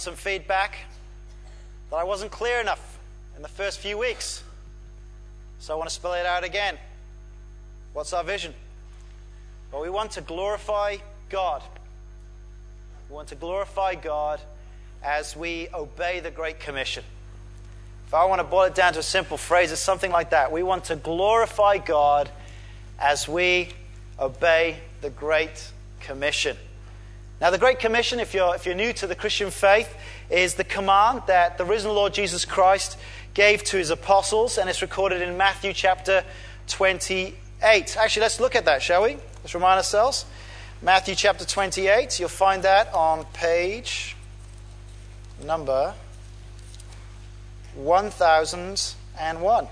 some feedback that I wasn't clear enough in the first few weeks. So I want to spell it out again. What's our vision? Well, we want to glorify God. We want to glorify God as we obey the Great Commission. If I want to boil it down to a simple phrase, it's something like that. We want to glorify God as we obey the Great Commission. Now, the Great Commission, if you're, if you're new to the Christian faith, is the command that the risen Lord Jesus Christ gave to his apostles, and it's recorded in Matthew chapter 28. Actually, let's look at that, shall we? Let's remind ourselves. Matthew chapter 28, you'll find that on page number 1001.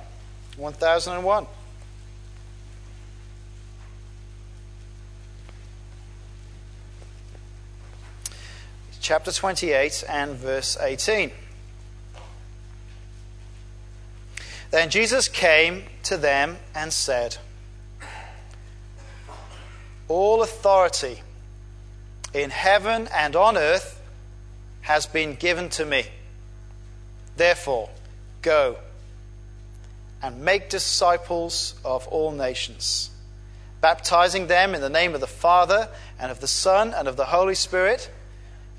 1001. Chapter 28 and verse 18. Then Jesus came to them and said, All authority in heaven and on earth has been given to me. Therefore, go and make disciples of all nations, baptizing them in the name of the Father and of the Son and of the Holy Spirit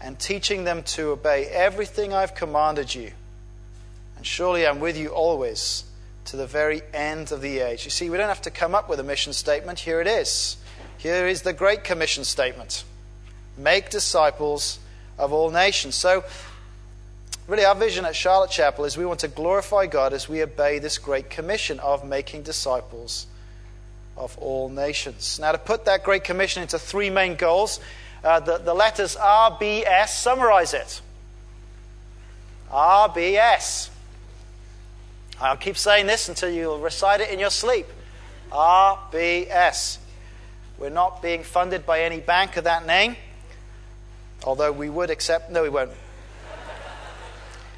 and teaching them to obey everything I've commanded you. And surely I'm with you always to the very end of the age. You see, we don't have to come up with a mission statement. Here it is. Here is the Great Commission statement Make disciples of all nations. So, really, our vision at Charlotte Chapel is we want to glorify God as we obey this Great Commission of making disciples of all nations. Now, to put that Great Commission into three main goals, uh, the, the letters RBS summarize it. RBS. I'll keep saying this until you recite it in your sleep. RBS. We're not being funded by any bank of that name, although we would accept. No, we won't.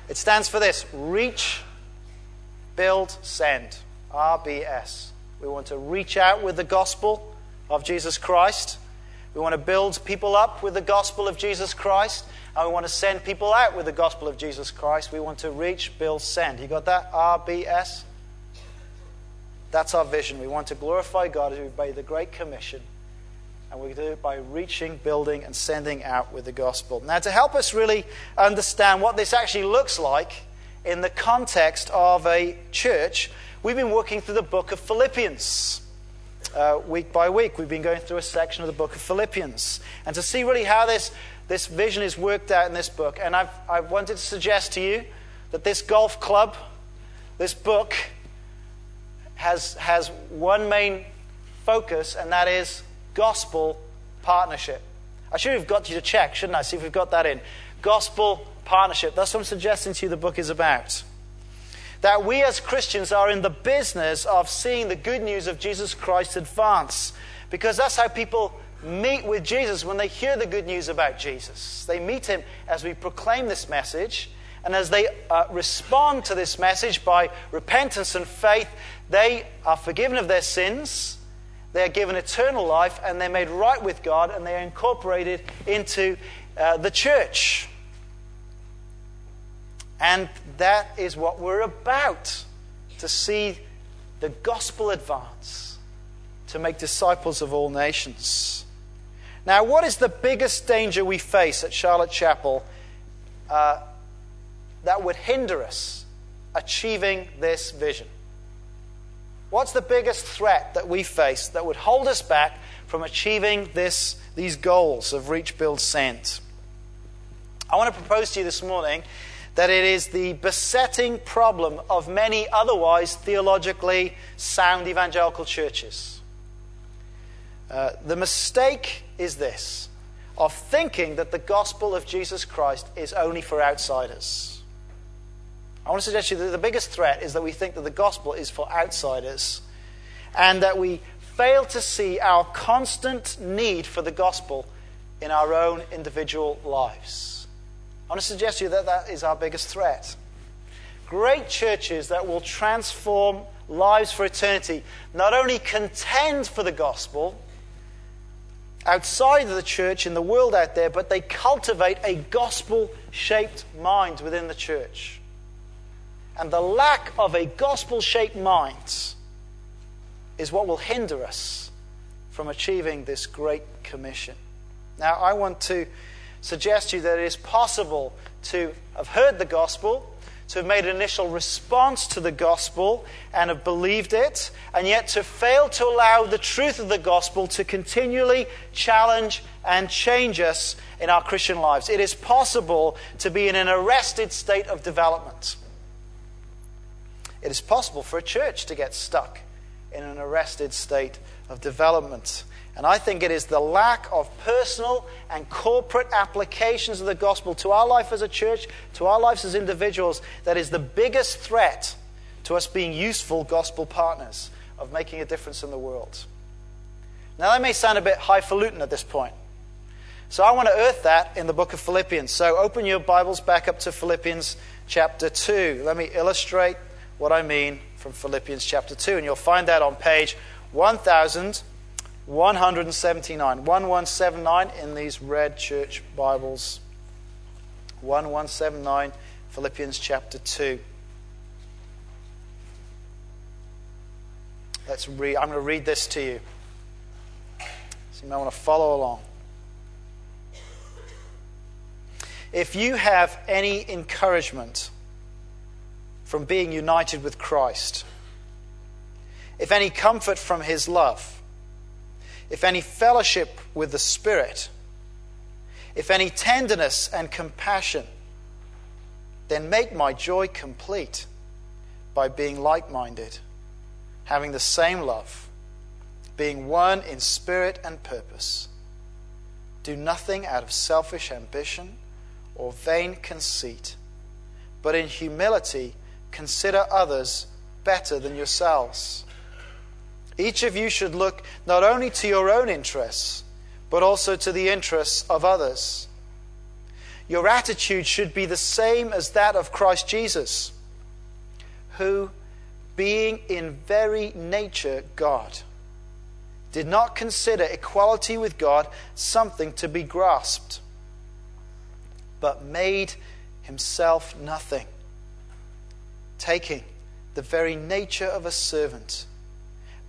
It stands for this reach, build, send. RBS. We want to reach out with the gospel of Jesus Christ. We want to build people up with the gospel of Jesus Christ, and we want to send people out with the gospel of Jesus Christ. We want to reach, build, send. You got that? RBS? That's our vision. We want to glorify God as we obey the Great Commission, and we do it by reaching, building, and sending out with the gospel. Now, to help us really understand what this actually looks like in the context of a church, we've been working through the book of Philippians uh, week by week. We've been going through a section of the book of Philippians. And to see really how this, this vision is worked out in this book, and I've, I wanted to suggest to you that this golf club, this book, has, has one main focus, and that is gospel partnership. I should have got you to check, shouldn't I? See if we've got that in. Gospel partnership. That's what I'm suggesting to you the book is about that we as Christians are in the business of seeing the good news of Jesus Christ advance. Because that's how people meet with Jesus when they hear the good news about Jesus. They meet him as we proclaim this message, and as they uh, respond to this message by repentance and faith, they are forgiven of their sins, they are given eternal life, and they're made right with God, and they are incorporated into uh, the church. And that is what we're about to see the gospel advance, to make disciples of all nations. Now, what is the biggest danger we face at Charlotte Chapel uh, that would hinder us achieving this vision? What's the biggest threat that we face that would hold us back from achieving this, these goals of reach, build, send? I want to propose to you this morning that it is the besetting problem of many otherwise theologically sound evangelical churches. Uh, the mistake is this of thinking that the gospel of Jesus Christ is only for outsiders. I want to suggest to you that the biggest threat is that we think that the gospel is for outsiders and that we fail to see our constant need for the gospel in our own individual lives. I want to suggest to you that that is our biggest threat. Great churches that will transform lives for eternity not only contend for the gospel, outside of the church in the world out there, but they cultivate a gospel shaped mind within the church. And the lack of a gospel shaped mind is what will hinder us from achieving this great commission. Now, I want to suggest to you that it is possible to have heard the gospel, to have made an initial response to the gospel and have believed it, and yet to fail to allow the truth of the gospel to continually challenge and change us in our Christian lives. It is possible to be in an arrested state of development. It is possible for a church to get stuck in an arrested state of development. And I think it is the lack of personal and corporate applications of the gospel to our life as a church, to our lives as individuals, that is the biggest threat to us being useful gospel partners of making a difference in the world. Now, that may sound a bit highfalutin at this point. So, I want to earth that in the book of Philippians. So, open your Bibles back up to Philippians chapter 2. Let me illustrate what I mean from Philippians chapter 2. And you'll find that on page 1179. 1179 in these red church Bibles. 1179, Philippians chapter 2. Let's read. I'm going to read this to you. So you might want to follow along. If you have any encouragement from being united with Christ, if any comfort from his love, if any fellowship with the Spirit, if any tenderness and compassion, then make my joy complete by being like minded, having the same love, being one in spirit and purpose. Do nothing out of selfish ambition or vain conceit, but in humility consider others better than yourselves. Each of you should look not only to your own interests, but also to the interests of others. Your attitude should be the same as that of Christ Jesus, who, being in very nature God, did not consider equality with God something to be grasped, but made himself nothing, taking the very nature of a servant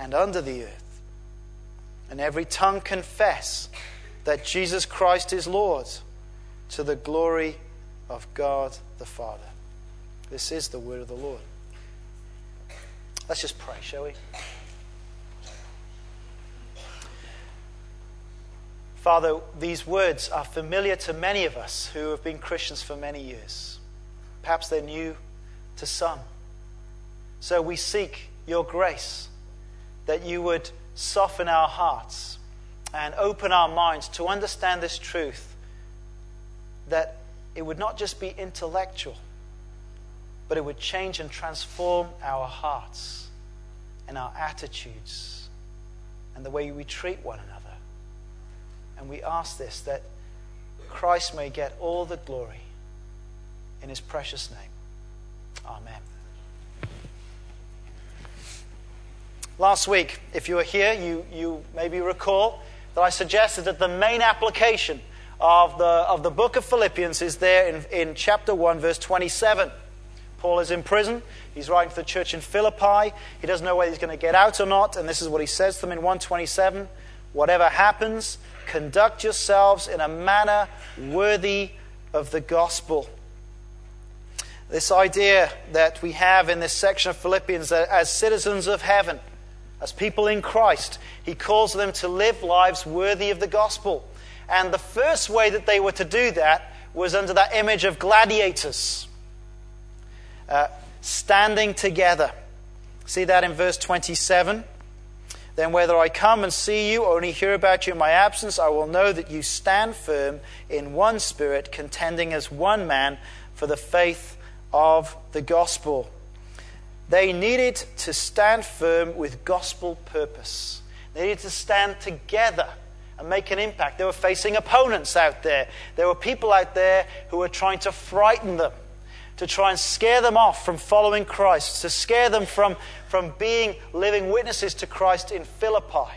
and under the earth, and every tongue confess that Jesus Christ is Lord to the glory of God the Father. This is the word of the Lord. Let's just pray, shall we? Father, these words are familiar to many of us who have been Christians for many years. Perhaps they're new to some. So we seek your grace that you would soften our hearts and open our minds to understand this truth that it would not just be intellectual, but it would change and transform our hearts and our attitudes and the way we treat one another. And we ask this that Christ may get all the glory in his precious name. Amen. Last week, if you were here, you, you maybe recall that I suggested that the main application of the, of the book of Philippians is there in, in chapter 1, verse 27. Paul is in prison. He's writing to the church in Philippi. He doesn't know whether he's going to get out or not. And this is what he says to them in 127 Whatever happens, conduct yourselves in a manner worthy of the gospel. This idea that we have in this section of Philippians that as citizens of heaven, as people in Christ, he calls them to live lives worthy of the gospel. And the first way that they were to do that was under that image of gladiators uh, standing together. See that in verse 27? Then, whether I come and see you or only hear about you in my absence, I will know that you stand firm in one spirit, contending as one man for the faith of the gospel. They needed to stand firm with gospel purpose. They needed to stand together and make an impact. They were facing opponents out there. There were people out there who were trying to frighten them, to try and scare them off from following Christ, to scare them from, from being living witnesses to Christ in Philippi.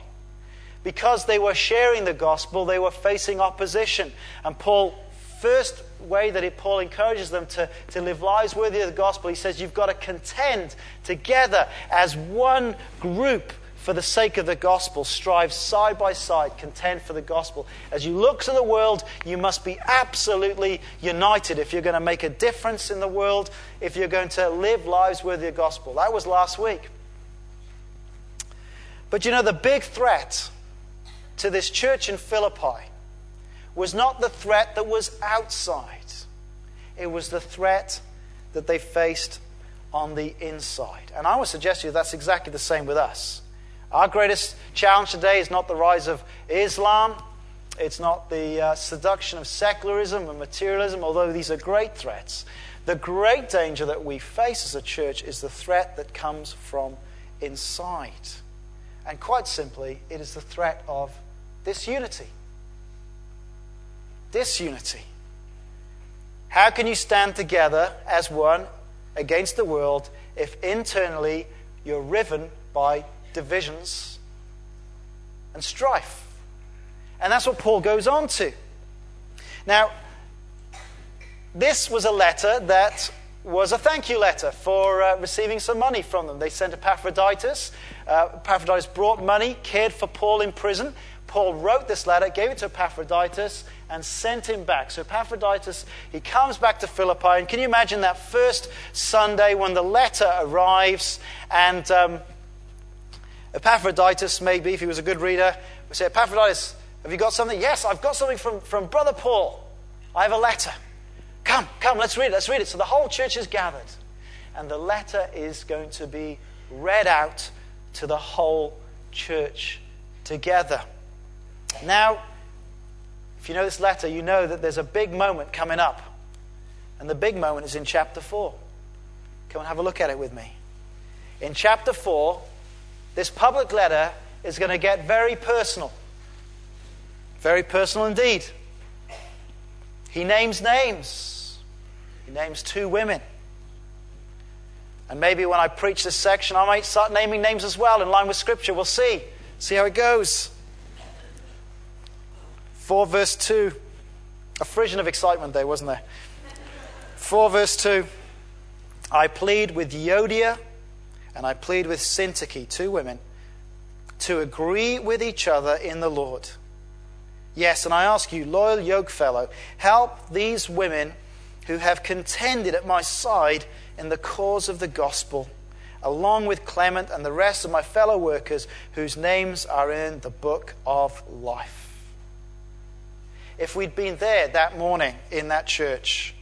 Because they were sharing the gospel, they were facing opposition. And Paul, first way that it, Paul encourages them to, to live lives worthy of the gospel, he says, You've got to contend together as one group for the sake of the gospel, strive side by side, contend for the gospel. As you look to the world, you must be absolutely united if you're going to make a difference in the world, if you're going to live lives worthy of the gospel. That was last week. But you know, the big threat to this church in Philippi was not the threat that was outside, it was the threat that they faced on the inside. And I would suggest to you that's exactly the same with us. Our greatest challenge today is not the rise of Islam, it's not the uh, seduction of secularism and materialism, although these are great threats. The great danger that we face as a church is the threat that comes from inside. And quite simply, it is the threat of disunity. Disunity. How can you stand together as one against the world if internally you're riven by divisions, and strife. And that's what Paul goes on to. Now, this was a letter that was a thank you letter for uh, receiving some money from them. They sent Epaphroditus. Uh, Epaphroditus brought money, cared for Paul in prison. Paul wrote this letter, gave it to Epaphroditus, and sent him back. So Epaphroditus, he comes back to Philippi. And can you imagine that first Sunday when the letter arrives and. Um, Epaphroditus, maybe, if he was a good reader, would say, Epaphroditus, have you got something? Yes, I've got something from, from Brother Paul. I have a letter. Come, come, let's read it, let's read it. So the whole church is gathered. And the letter is going to be read out to the whole church together. Now, if you know this letter, you know that there's a big moment coming up. And the big moment is in chapter 4. Come and have a look at it with me. In chapter 4, this public letter is going to get very personal. Very personal indeed. He names names. He names two women. And maybe when I preach this section, I might start naming names as well in line with Scripture. We'll see. See how it goes. 4 verse 2. A frisson of excitement there, wasn't there? 4 verse 2. I plead with Euodia and I plead with Syntyche, two women, to agree with each other in the Lord. Yes, and I ask you, loyal yokefellow, help these women who have contended at my side in the cause of the gospel, along with Clement and the rest of my fellow workers whose names are in the book of life. If we'd been there that morning in that church,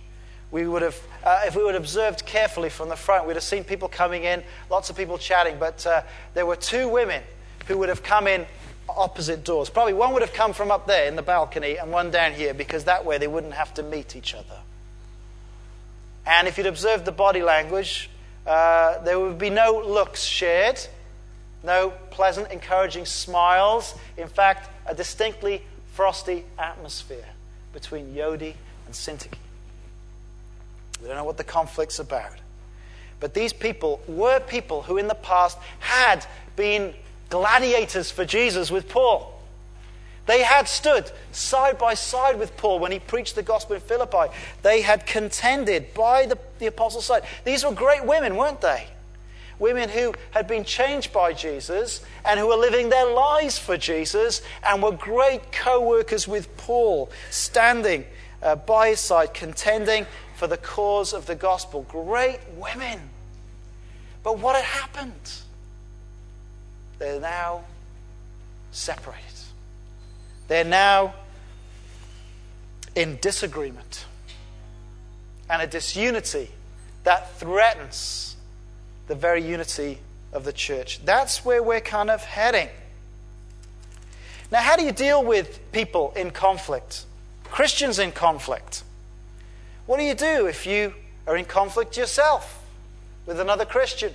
we would have, uh, if we would have observed carefully from the front, we'd have seen people coming in, lots of people chatting, but uh, there were two women who would have come in opposite doors. Probably one would have come from up there in the balcony and one down here because that way they wouldn't have to meet each other. And if you'd observed the body language, uh, there would be no looks shared, no pleasant, encouraging smiles. In fact, a distinctly frosty atmosphere between Euodia and Syntyche. We don't know what the conflict's about. But these people were people who in the past had been gladiators for Jesus with Paul. They had stood side by side with Paul when he preached the gospel in Philippi. They had contended by the, the apostles' side. These were great women, weren't they? Women who had been changed by Jesus and who were living their lives for Jesus and were great co workers with Paul, standing uh, by his side, contending for the cause of the gospel. Great women. But what had happened? They're now separated. They're now in disagreement and a disunity that threatens the very unity of the church. That's where we're kind of heading. Now, how do you deal with people in conflict? Christians in conflict? What do you do if you are in conflict yourself with another Christian?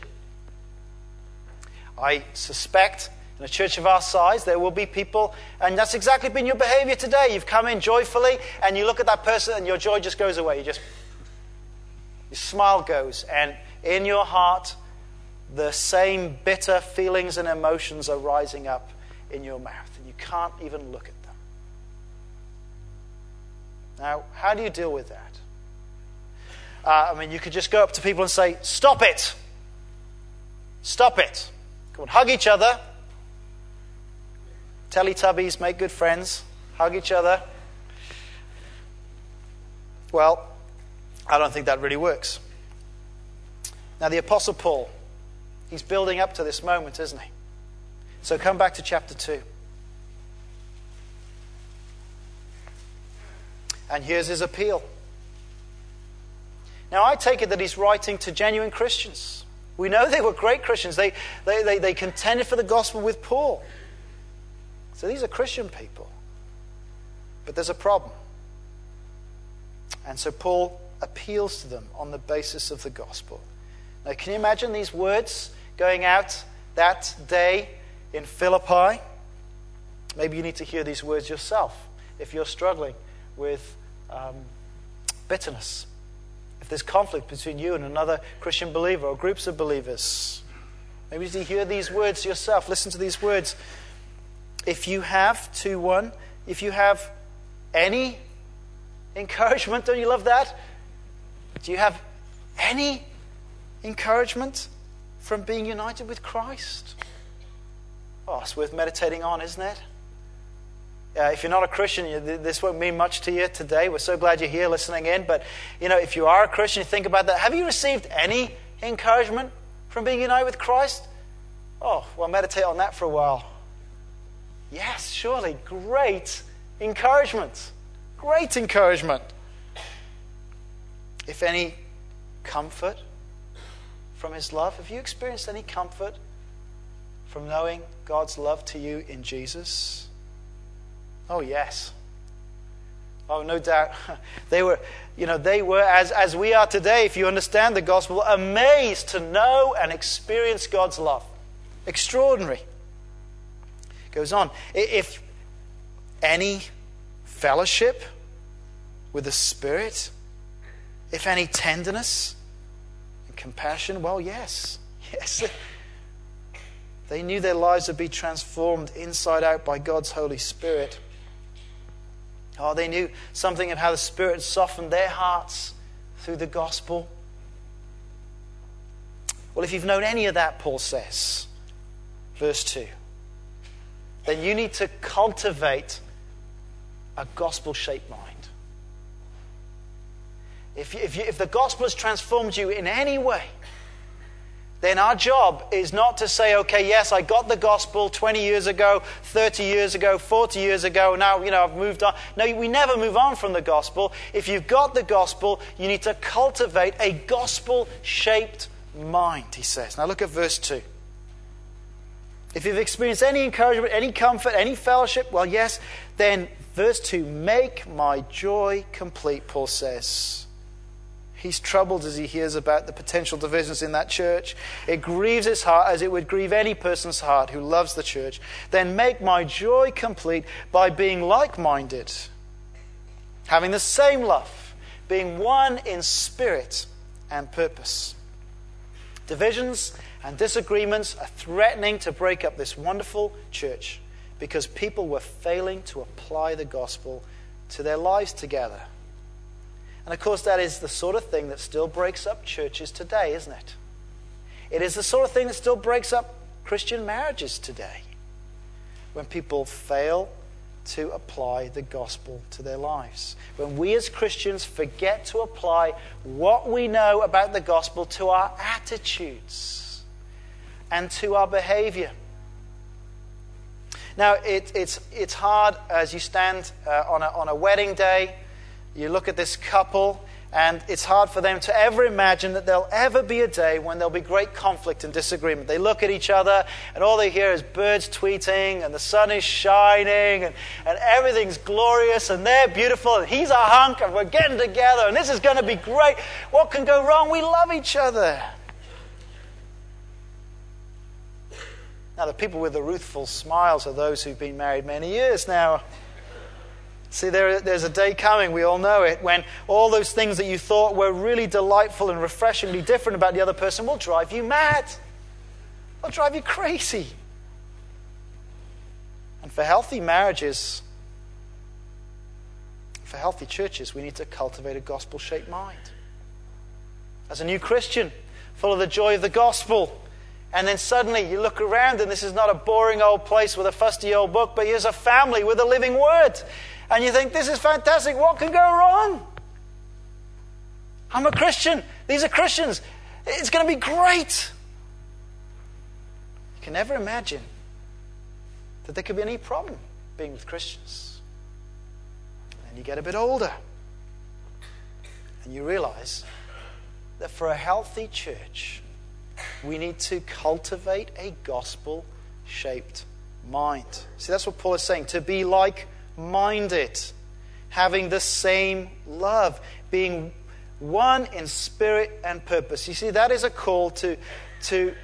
I suspect in a church of our size, there will be people, and that's exactly been your behavior today. You've come in joyfully, and you look at that person, and your joy just goes away. You just, your smile goes, and in your heart, the same bitter feelings and emotions are rising up in your mouth, and you can't even look at them. Now, how do you deal with that? Uh, I mean, you could just go up to people and say, Stop it! Stop it! Come on, hug each other Teletubbies, make good friends, hug each other. Well, I don't think that really works. Now, the Apostle Paul, he's building up to this moment, isn't he? So come back to chapter 2. And here's his appeal. Now, I take it that he's writing to genuine Christians. We know they were great Christians. They, they, they, they contended for the gospel with Paul. So these are Christian people. But there's a problem. And so Paul appeals to them on the basis of the gospel. Now, can you imagine these words going out that day in Philippi? Maybe you need to hear these words yourself if you're struggling with um, bitterness. If there's conflict between you and another Christian believer or groups of believers. Maybe you need to hear these words yourself. Listen to these words if you have 2 1, if you have any encouragement, don't you love that? Do you have any encouragement from being united with Christ? Oh, it's worth meditating on, isn't it? Uh, if you're not a Christian, you, this won't mean much to you today. We're so glad you're here listening in. But, you know, if you are a Christian, you think about that. Have you received any encouragement from being united with Christ? Oh, well, meditate on that for a while. Yes, surely. Great encouragement. Great encouragement. If any comfort from His love, have you experienced any comfort from knowing God's love to you in Jesus? Oh, yes. Oh, no doubt. They were, you know, they were, as, as we are today, if you understand the gospel, amazed to know and experience God's love. Extraordinary goes on. If any fellowship with the Spirit, if any tenderness compassion, well, yes. Yes. They knew their lives would be transformed inside out by God's Holy Spirit. Oh, they knew something of how the Spirit softened their hearts through the gospel. Well, if you've known any of that, Paul says, verse 2 then you need to cultivate a gospel shaped mind. If, if, you, if the gospel has transformed you in any way, then our job is not to say, okay, yes, I got the gospel 20 years ago, 30 years ago, 40 years ago, now, you know, I've moved on. No, we never move on from the gospel. If you've got the gospel, you need to cultivate a gospel shaped mind, he says. Now look at verse 2. If you've experienced any encouragement, any comfort, any fellowship, well, yes, then verse 2 make my joy complete, Paul says. He's troubled as he hears about the potential divisions in that church. It grieves his heart as it would grieve any person's heart who loves the church. Then make my joy complete by being like minded, having the same love, being one in spirit and purpose. Divisions and disagreements are threatening to break up this wonderful church because people were failing to apply the gospel to their lives together. And of course, that is the sort of thing that still breaks up churches today, isn't it? It is the sort of thing that still breaks up Christian marriages today when people fail to apply the gospel to their lives. When we as Christians forget to apply what we know about the gospel to our attitudes and to our behavior. Now, it, it's, it's hard as you stand uh, on, a, on a wedding day, you look at this couple, And it's hard for them to ever imagine that there'll ever be a day when there'll be great conflict and disagreement. They look at each other, and all they hear is birds tweeting, and the sun is shining, and, and everything's glorious, and they're beautiful, and he's a hunk, and we're getting together, and this is going to be great. What can go wrong? We love each other. Now, the people with the ruthful smiles are those who've been married many years now. See, there, there's a day coming, we all know it, when all those things that you thought were really delightful and refreshingly different about the other person will drive you mad. Will drive you crazy. And for healthy marriages, for healthy churches, we need to cultivate a gospel shaped mind. As a new Christian, full of the joy of the gospel, and then suddenly you look around and this is not a boring old place with a fusty old book, but here's a family with a living word. And you think, this is fantastic. What can go wrong? I'm a Christian. These are Christians. It's going to be great. You can never imagine that there could be any problem being with Christians. And you get a bit older. And you realize that for a healthy church, we need to cultivate a gospel shaped mind. See, that's what Paul is saying to be like minded, having the same love, being one in spirit and purpose. You see, that is a call to, to,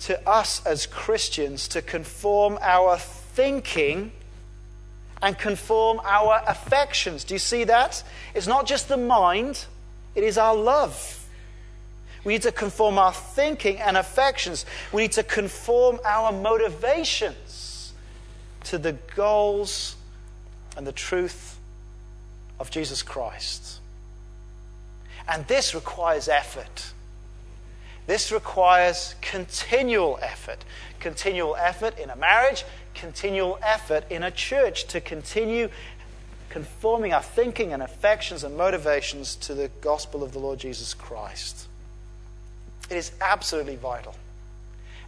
to us as Christians to conform our thinking and conform our affections. Do you see that? It's not just the mind, it is our love. We need to conform our thinking and affections. We need to conform our motivations to the goals and the truth of Jesus Christ. And this requires effort. This requires continual effort. Continual effort in a marriage, continual effort in a church to continue conforming our thinking and affections and motivations to the gospel of the Lord Jesus Christ. It is absolutely vital.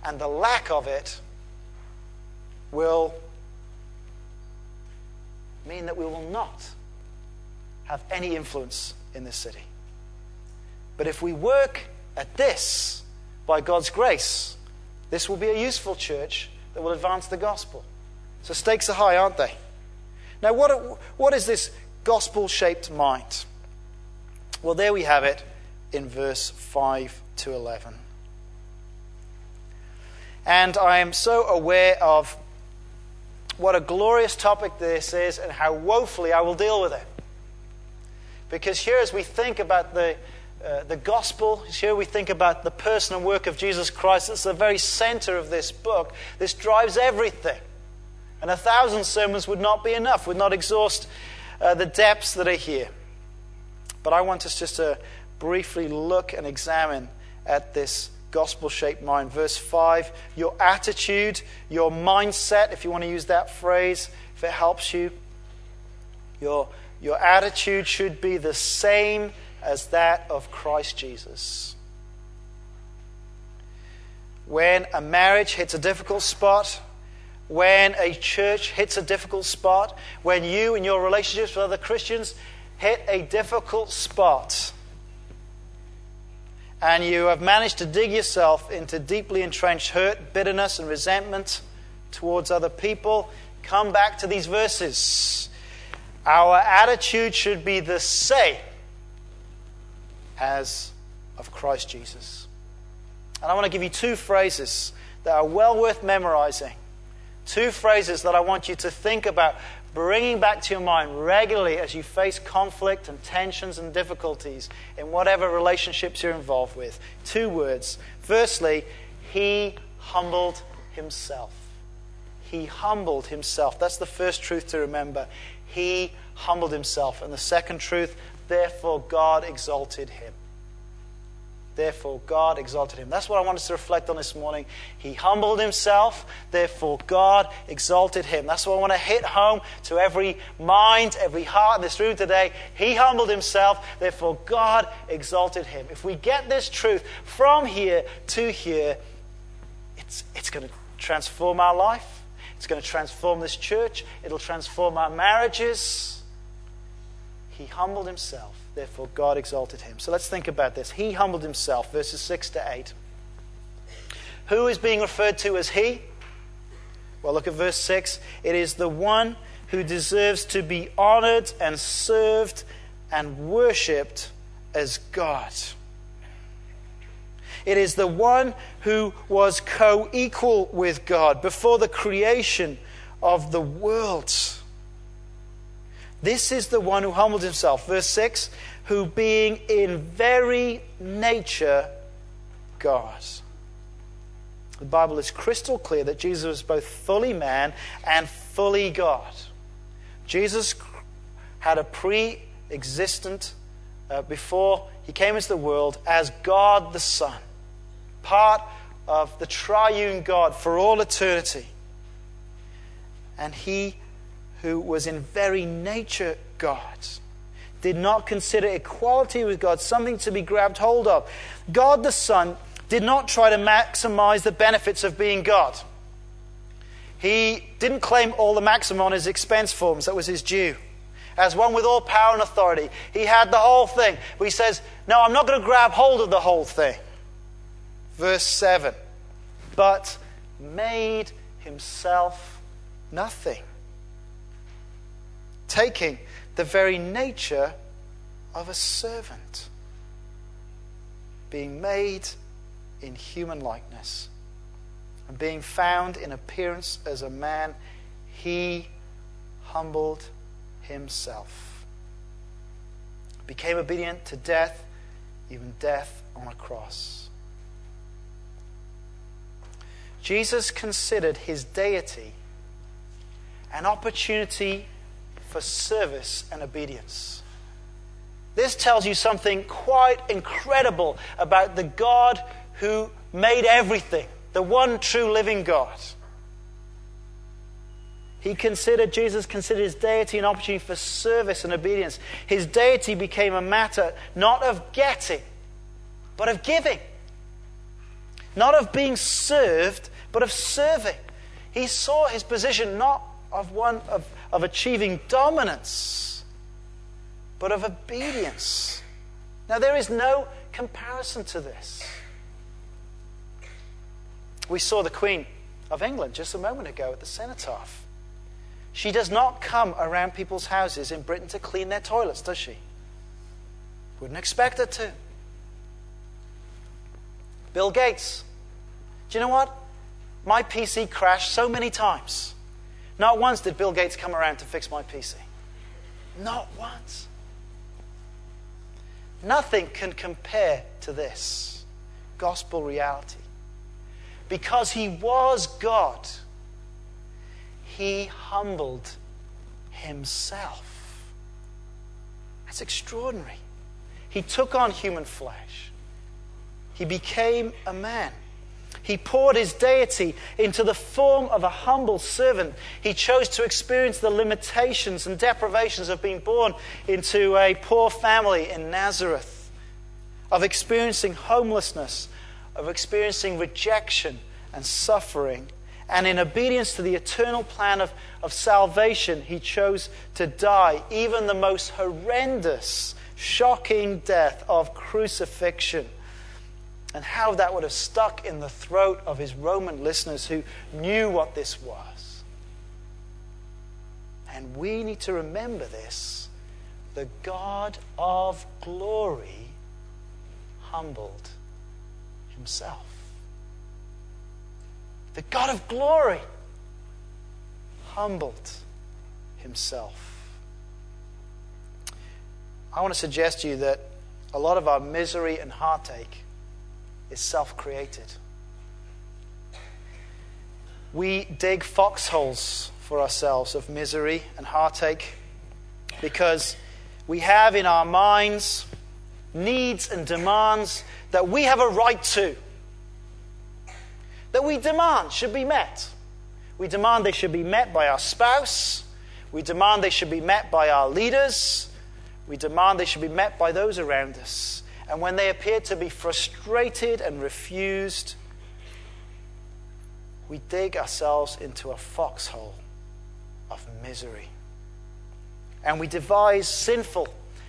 And the lack of it will mean that we will not have any influence in this city. But if we work at this by God's grace, this will be a useful church that will advance the gospel. So stakes are high, aren't they? Now, what, what is this gospel shaped mind? Well, there we have it in verse 5 to 11. And I am so aware of what a glorious topic this is and how woefully I will deal with it. Because here, as we think about the, uh, the gospel, here we think about the person and work of Jesus Christ, it's the very center of this book. This drives everything. And a thousand sermons would not be enough, would not exhaust uh, the depths that are here. But I want us just to briefly look and examine at this gospel shaped mind. Verse 5 your attitude, your mindset, if you want to use that phrase, if it helps you, your, your attitude should be the same as that of Christ Jesus. When a marriage hits a difficult spot, when a church hits a difficult spot, when you and your relationships with other Christians hit a difficult spot, and you have managed to dig yourself into deeply entrenched hurt, bitterness, and resentment towards other people, come back to these verses. Our attitude should be the same as of Christ Jesus. And I want to give you two phrases that are well worth memorizing. Two phrases that I want you to think about bringing back to your mind regularly as you face conflict and tensions and difficulties in whatever relationships you're involved with. Two words. Firstly, he humbled himself. He humbled himself. That's the first truth to remember. He humbled himself. And the second truth, therefore, God exalted him. Therefore, God exalted him. That's what I want us to reflect on this morning. He humbled himself. Therefore, God exalted him. That's what I want to hit home to every mind, every heart in this room today. He humbled himself. Therefore, God exalted him. If we get this truth from here to here, it's, it's going to transform our life. It's going to transform this church. It'll transform our marriages. He humbled himself, therefore God exalted him. So let's think about this. He humbled himself, verses 6 to 8. Who is being referred to as he? Well, look at verse 6. It is the one who deserves to be honored and served and worshiped as God. It is the one who was co equal with God before the creation of the world. This is the one who humbled himself. Verse 6 who being in very nature God. The Bible is crystal clear that Jesus was both fully man and fully God. Jesus had a pre existent, uh, before he came into the world, as God the Son, part of the triune God for all eternity. And he who was in very nature God did not consider equality with God something to be grabbed hold of. God the Son did not try to maximize the benefits of being God. He didn't claim all the maximum on his expense forms, that was his due. As one with all power and authority, he had the whole thing. But he says, No, I'm not going to grab hold of the whole thing. Verse 7 But made himself nothing, taking the very nature of a servant, being made in human likeness and being found in appearance as a man, he humbled himself, became obedient to death, even death on a cross. Jesus considered his deity an opportunity for service and obedience. This tells you something quite incredible about the God who made everything the one true living God. He considered, Jesus considered his deity an opportunity for service and obedience. His deity became a matter not of getting, but of giving. Not of being served, but of serving. He saw his position not of one of, of achieving dominance, but of obedience. Now, there is no comparison to this. We saw the Queen of England just a moment ago at the cenotaph. She does not come around people's houses in Britain to clean their toilets, does she? Wouldn't expect her to. Bill Gates. Do you know what? My PC crashed so many times. Not once did Bill Gates come around to fix my PC. Not once. Nothing can compare to this gospel reality because he was God, he humbled himself. That's extraordinary. He took on human flesh, he became a man. He poured his deity into the form of a humble servant. He chose to experience the limitations and deprivations of being born into a poor family in Nazareth, of experiencing homelessness, of experiencing rejection and suffering. And in obedience to the eternal plan of, of salvation, he chose to die, even the most horrendous, shocking death of crucifixion. And how that would have stuck in the throat of his Roman listeners who knew what this was. And we need to remember this the God of glory humbled himself. The God of glory humbled himself. I want to suggest to you that a lot of our misery and heartache is self created. We dig foxholes for ourselves of misery and heartache because we have in our minds needs and demands that we have a right to that we demand should be met. We demand they should be met by our spouse. We demand they should be met by our leaders. We demand they should be met by those around us. And when they appear to be frustrated and refused, we dig ourselves into a foxhole of misery. And we devise sinful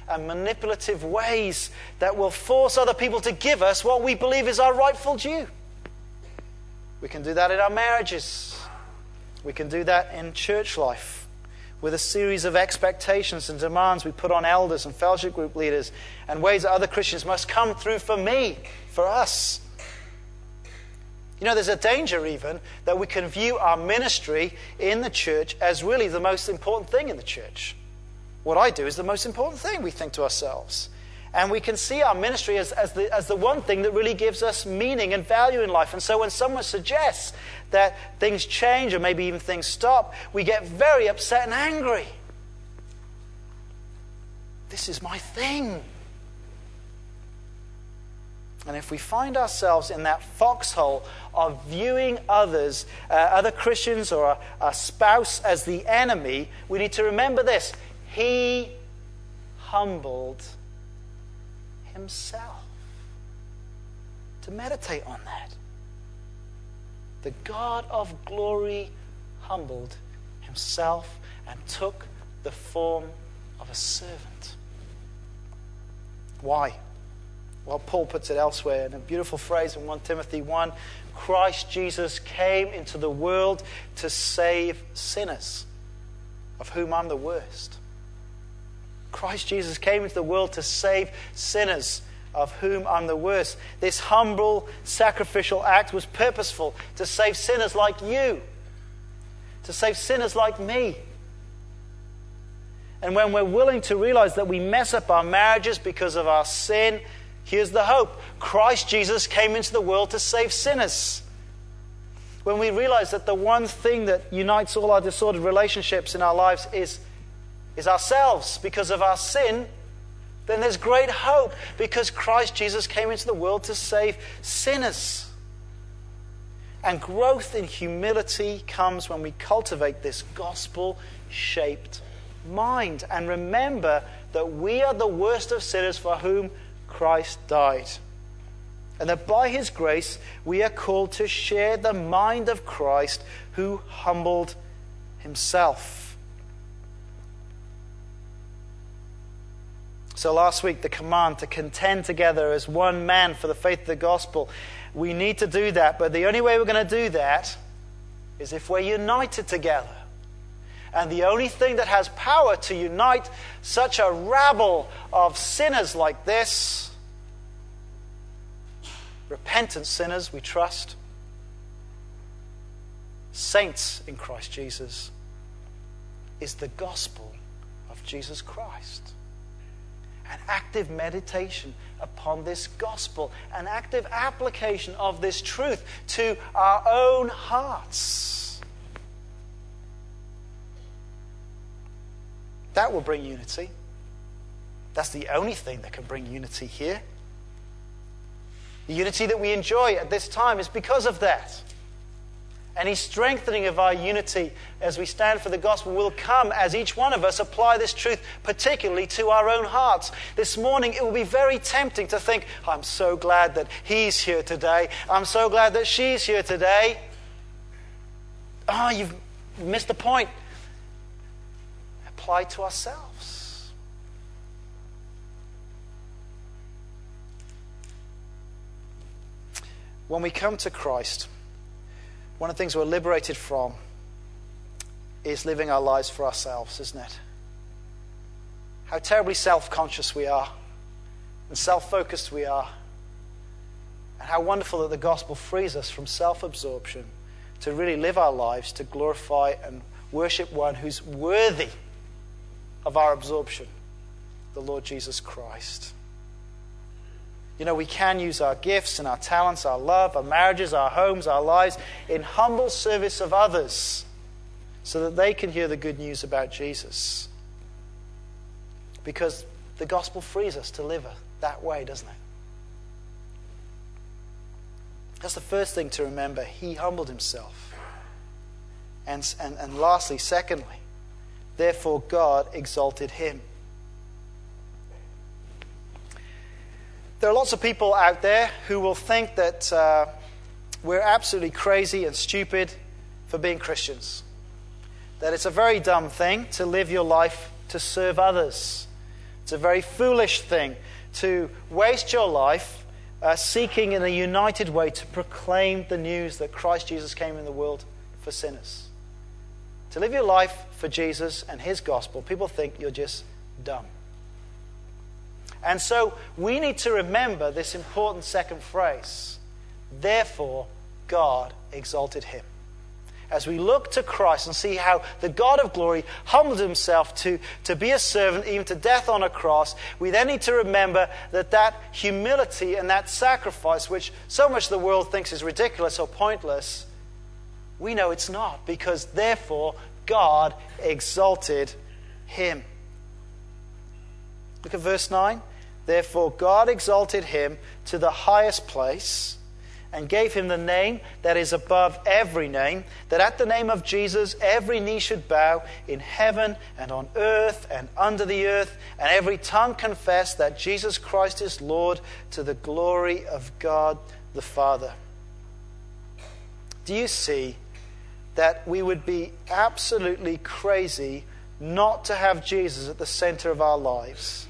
and manipulative ways that will force other people to give us what we believe is our rightful due. We can do that in our marriages. We can do that in church life with a series of expectations and demands we put on elders and fellowship group leaders and ways that other Christians must come through for me, for us. You know, there's a danger even that we can view our ministry in the church as really the most important thing in the church. What I do is the most important thing, we think to ourselves. And we can see our ministry as, as, the, as the one thing that really gives us meaning and value in life. And so when someone suggests that things change or maybe even things stop, we get very upset and angry. This is my thing. And if we find ourselves in that foxhole of viewing others, uh, other Christians or a, spouse as the enemy, we need to remember this. He humbled himself. To meditate on that. The God of glory humbled himself and took the form of a servant. Why? Well, Paul puts it elsewhere in a beautiful phrase in 1 Timothy 1 Christ Jesus came into the world to save sinners, of whom I'm the worst. Christ Jesus came into the world to save sinners, of whom I'm the worst. This humble sacrificial act was purposeful to save sinners like you, to save sinners like me. And when we're willing to realize that we mess up our marriages because of our sin, here's the hope Christ Jesus came into the world to save sinners. When we realize that the one thing that unites all our disordered relationships in our lives is is ourselves because of our sin, then there's great hope because Christ Jesus came into the world to save sinners. And growth in humility comes when we cultivate this gospel shaped mind and remember that we are the worst of sinners for whom Christ died. And that by his grace we are called to share the mind of Christ who humbled himself. So, last week, the command to contend together as one man for the faith of the gospel. We need to do that, but the only way we're going to do that is if we're united together. And the only thing that has power to unite such a rabble of sinners like this, repentant sinners, we trust, saints in Christ Jesus, is the gospel of Jesus Christ an active meditation upon this gospel, an active application of this truth to our own hearts. That will bring unity. That's the only thing that can bring unity here. The unity that we enjoy at this time is because of that. Any strengthening of our unity as we stand for the gospel will come as each one of us apply this truth, particularly to our own hearts. This morning, it will be very tempting to think, I'm so glad that he's here today. I'm so glad that she's here today. Ah, oh, you've missed the point. Apply to ourselves. When we come to Christ, one of the things we're liberated from is living our lives for ourselves, isn't it? How terribly self conscious we are and self focused we are. And how wonderful that the gospel frees us from self absorption to really live our lives to glorify and worship one who's worthy of our absorption, the Lord Jesus Christ. You know, we can use our gifts and our talents, our love, our marriages, our homes, our lives in humble service of others so that they can hear the good news about Jesus. Because the gospel frees us to live that way, doesn't it? That's the first thing to remember. He humbled himself. And, and, and lastly, secondly, therefore God exalted him. There are lots of people out there who will think that uh, we're absolutely crazy and stupid for being Christians. That it's a very dumb thing to live your life to serve others, It's a very foolish thing to waste your life uh, seeking in a united way to proclaim the news that Christ Jesus came in the world for sinners. To live your life for Jesus and his gospel, people think you're just dumb. And so we need to remember this important second phrase. Therefore, God exalted him. As we look to Christ and see how the God of glory humbled himself to, to be a servant, even to death on a cross, we then need to remember that that humility and that sacrifice, which so much the world thinks is ridiculous or pointless, we know it's not, because therefore God exalted him. Look at verse 9. Therefore, God exalted him to the highest place and gave him the name that is above every name, that at the name of Jesus every knee should bow in heaven and on earth and under the earth, and every tongue confess that Jesus Christ is Lord to the glory of God the Father. Do you see that we would be absolutely crazy not to have Jesus at the center of our lives?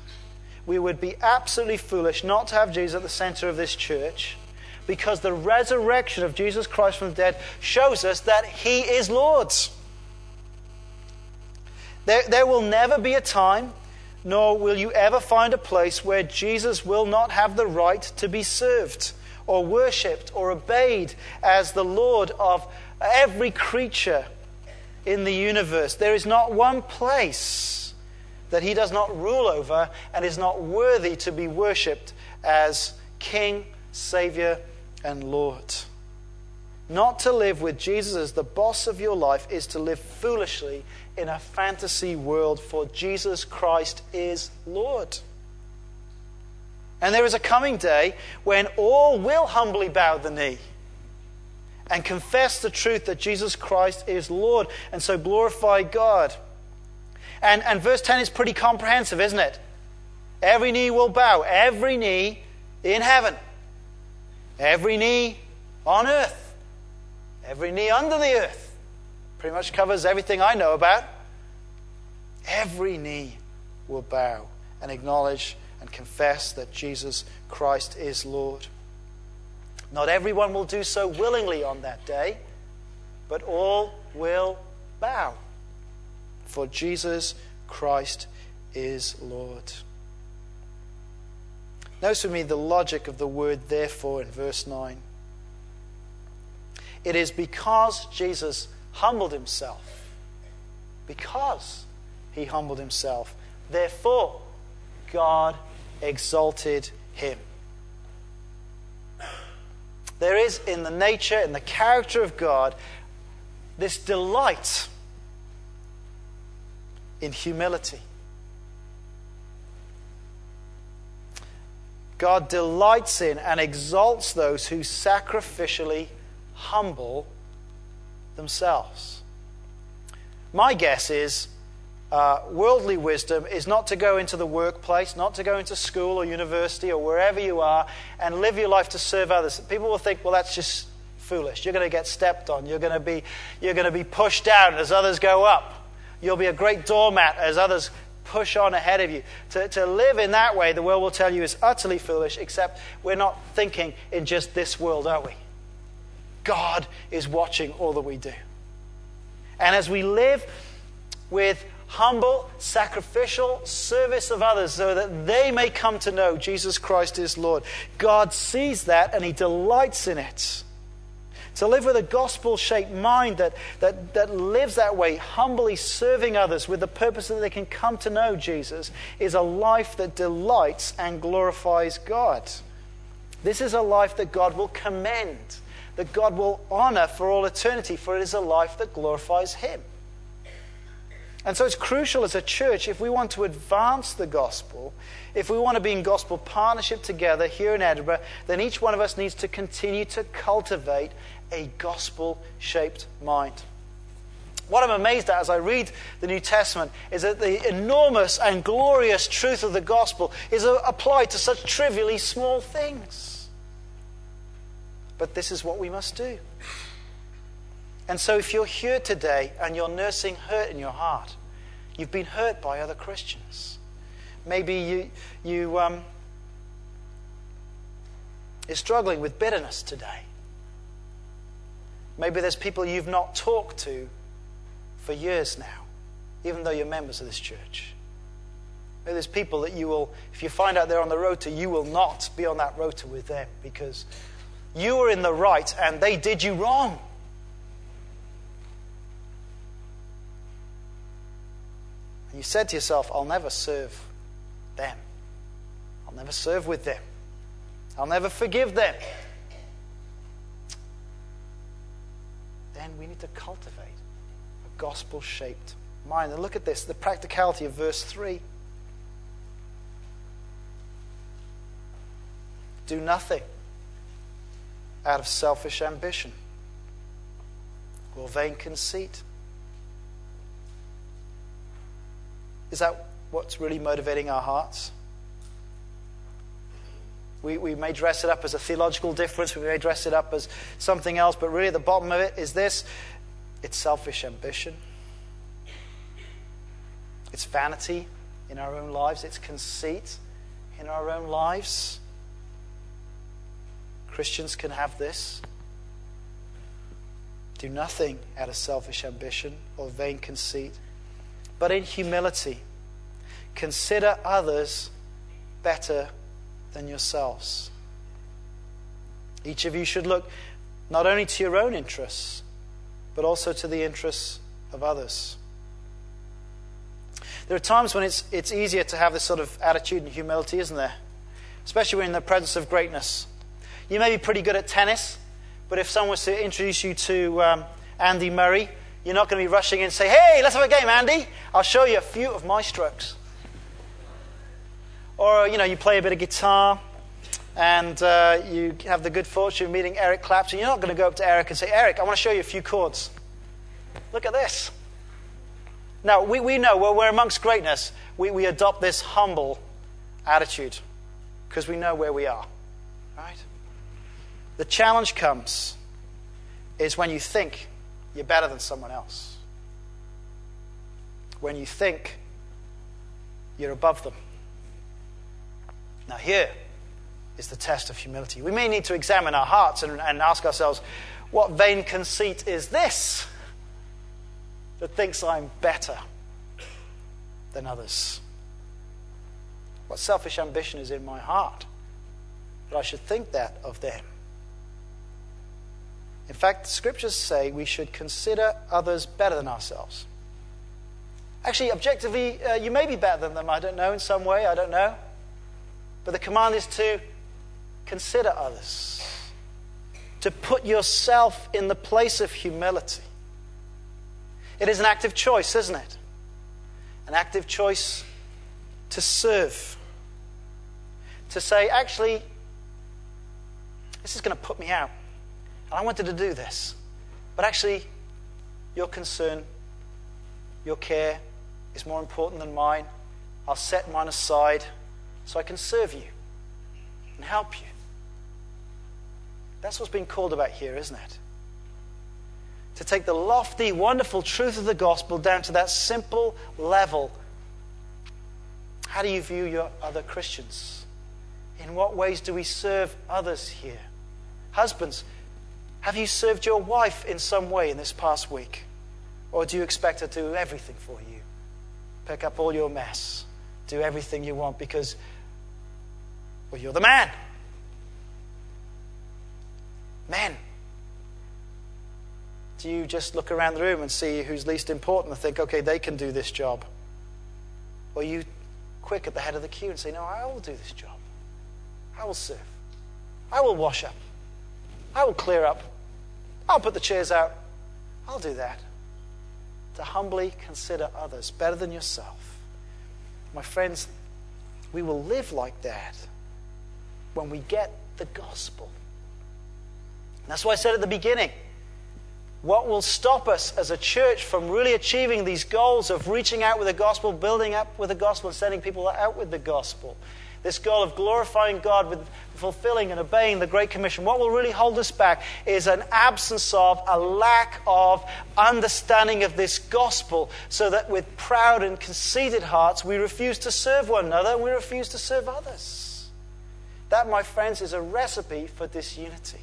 We would be absolutely foolish not to have Jesus at the center of this church because the resurrection of Jesus Christ from the dead shows us that he is Lord. There, there will never be a time, nor will you ever find a place where Jesus will not have the right to be served or worshipped or obeyed as the Lord of every creature in the universe. There is not one place that he does not rule over and is not worthy to be worshipped as King, Savior, and Lord. Not to live with Jesus as the boss of your life is to live foolishly in a fantasy world, for Jesus Christ is Lord. And there is a coming day when all will humbly bow the knee and confess the truth that Jesus Christ is Lord, and so glorify God. And, and verse 10 is pretty comprehensive, isn't it? Every knee will bow, every knee in heaven, every knee on earth, every knee under the earth. Pretty much covers everything I know about. Every knee will bow and acknowledge and confess that Jesus Christ is Lord. Not everyone will do so willingly on that day, but all will bow for Jesus Christ is Lord. Notice with me the logic of the word therefore in verse 9. It is because Jesus humbled himself, because he humbled himself, therefore God exalted him. There is in the nature, in the character of God, this delight in humility. God delights in and exalts those who sacrificially humble themselves. My guess is uh, worldly wisdom is not to go into the workplace, not to go into school or university or wherever you are and live your life to serve others. People will think, well, that's just foolish. You're going to get stepped on. You're going to be, you're going to be pushed down as others go up. You'll be a great doormat as others push on ahead of you. To, to live in that way, the world will tell you is utterly foolish, except we're not thinking in just this world, are we? God is watching all that we do. And as we live with humble, sacrificial service of others so that they may come to know Jesus Christ is Lord, God sees that and He delights in it. To live with a gospel shaped mind that, that, that lives that way, humbly serving others with the purpose that they can come to know Jesus, is a life that delights and glorifies God. This is a life that God will commend, that God will honor for all eternity, for it is a life that glorifies Him. And so it's crucial as a church, if we want to advance the gospel, if we want to be in gospel partnership together here in Edinburgh, then each one of us needs to continue to cultivate a gospel shaped mind. What I'm amazed at as I read the New Testament is that the enormous and glorious truth of the gospel is applied to such trivially small things. But this is what we must do. And so, if you're here today and you're nursing hurt in your heart, you've been hurt by other Christians. Maybe you, you, um, you're struggling with bitterness today. Maybe there's people you've not talked to for years now, even though you're members of this church. Maybe there's people that you will, if you find out they're on the road to, you will not be on that road to with them because you were in the right and they did you wrong. And you said to yourself, I'll never serve them. I'll never serve with them. I'll never forgive them. Then we need to cultivate a gospel shaped mind. And look at this the practicality of verse 3. Do nothing out of selfish ambition or vain conceit. Is that what's really motivating our hearts? We, we may dress it up as a theological difference, we may dress it up as something else, but really at the bottom of it is this it's selfish ambition, it's vanity in our own lives, it's conceit in our own lives. Christians can have this. Do nothing out of selfish ambition or vain conceit, but in humility, consider others better than yourselves. Each of you should look not only to your own interests, but also to the interests of others. There are times when it's, it's easier to have this sort of attitude and humility, isn't there? Especially when in the presence of greatness. You may be pretty good at tennis, but if someone was to introduce you to um, Andy Murray, you're not going to be rushing in and say, Hey, let's have a game, Andy. I'll show you a few of my strokes. Or, you know, you play a bit of guitar and uh, you have the good fortune of meeting Eric Clapton. You're not going to go up to Eric and say, Eric, I want to show you a few chords. Look at this. Now, we, we know when we're amongst greatness, we, we adopt this humble attitude because we know where we are, right? The challenge comes is when you think you're better than someone else. When you think you're above them. Now, here is the test of humility. We may need to examine our hearts and, and ask ourselves, what vain conceit is this that thinks I'm better than others? What selfish ambition is in my heart that I should think that of them? In fact, the scriptures say we should consider others better than ourselves. Actually, objectively, uh, you may be better than them, I don't know, in some way, I don't know. But the command is to consider others, to put yourself in the place of humility. It is an active choice, isn't it? An active choice to serve. To say, actually, this is going to put me out. And I wanted to do this. But actually, your concern, your care is more important than mine. I'll set mine aside so I can serve you and help you. That's what's being called about here, isn't it? To take the lofty, wonderful truth of the gospel down to that simple level. How do you view your other Christians? In what ways do we serve others here? Husbands, have you served your wife in some way in this past week? Or do you expect her to do everything for you? Pick up all your mess, do everything you want because, well, you're the man. Men, do you just look around the room and see who's least important and think, okay, they can do this job? Or you quick at the head of the queue and say, no, I will do this job. I will serve. I will wash up. I will clear up. I'll put the chairs out. I'll do that. To humbly consider others better than yourself. My friends, we will live like that when we get the gospel. That's why I said at the beginning what will stop us as a church from really achieving these goals of reaching out with the gospel, building up with the gospel, and sending people out with the gospel. This goal of glorifying God with fulfilling and obeying the Great Commission, what will really hold us back is an absence of, a lack of understanding of this gospel, so that with proud and conceited hearts we refuse to serve one another and we refuse to serve others. That, my friends, is a recipe for disunity.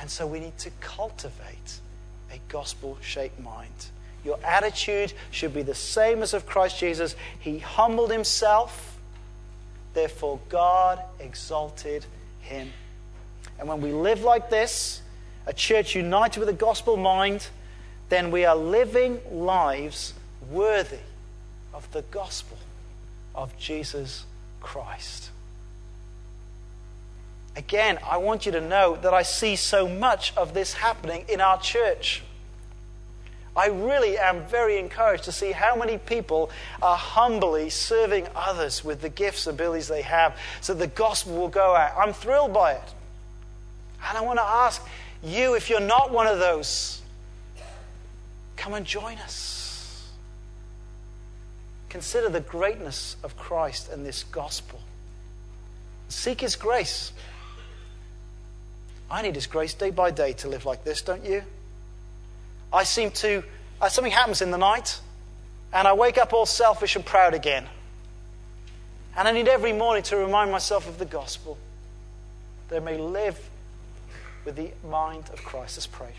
And so we need to cultivate a gospel shaped mind. Your attitude should be the same as of Christ Jesus. He humbled himself, therefore, God exalted him. And when we live like this, a church united with a gospel mind, then we are living lives worthy of the gospel of Jesus Christ. Again, I want you to know that I see so much of this happening in our church. I really am very encouraged to see how many people are humbly serving others with the gifts and abilities they have so the gospel will go out. I'm thrilled by it. And I want to ask you, if you're not one of those, come and join us. Consider the greatness of Christ and this gospel. Seek His grace. I need His grace day by day to live like this, don't you? I seem to, uh, something happens in the night, and I wake up all selfish and proud again. And I need every morning to remind myself of the gospel that I may live with the mind of Christ. Let's pray.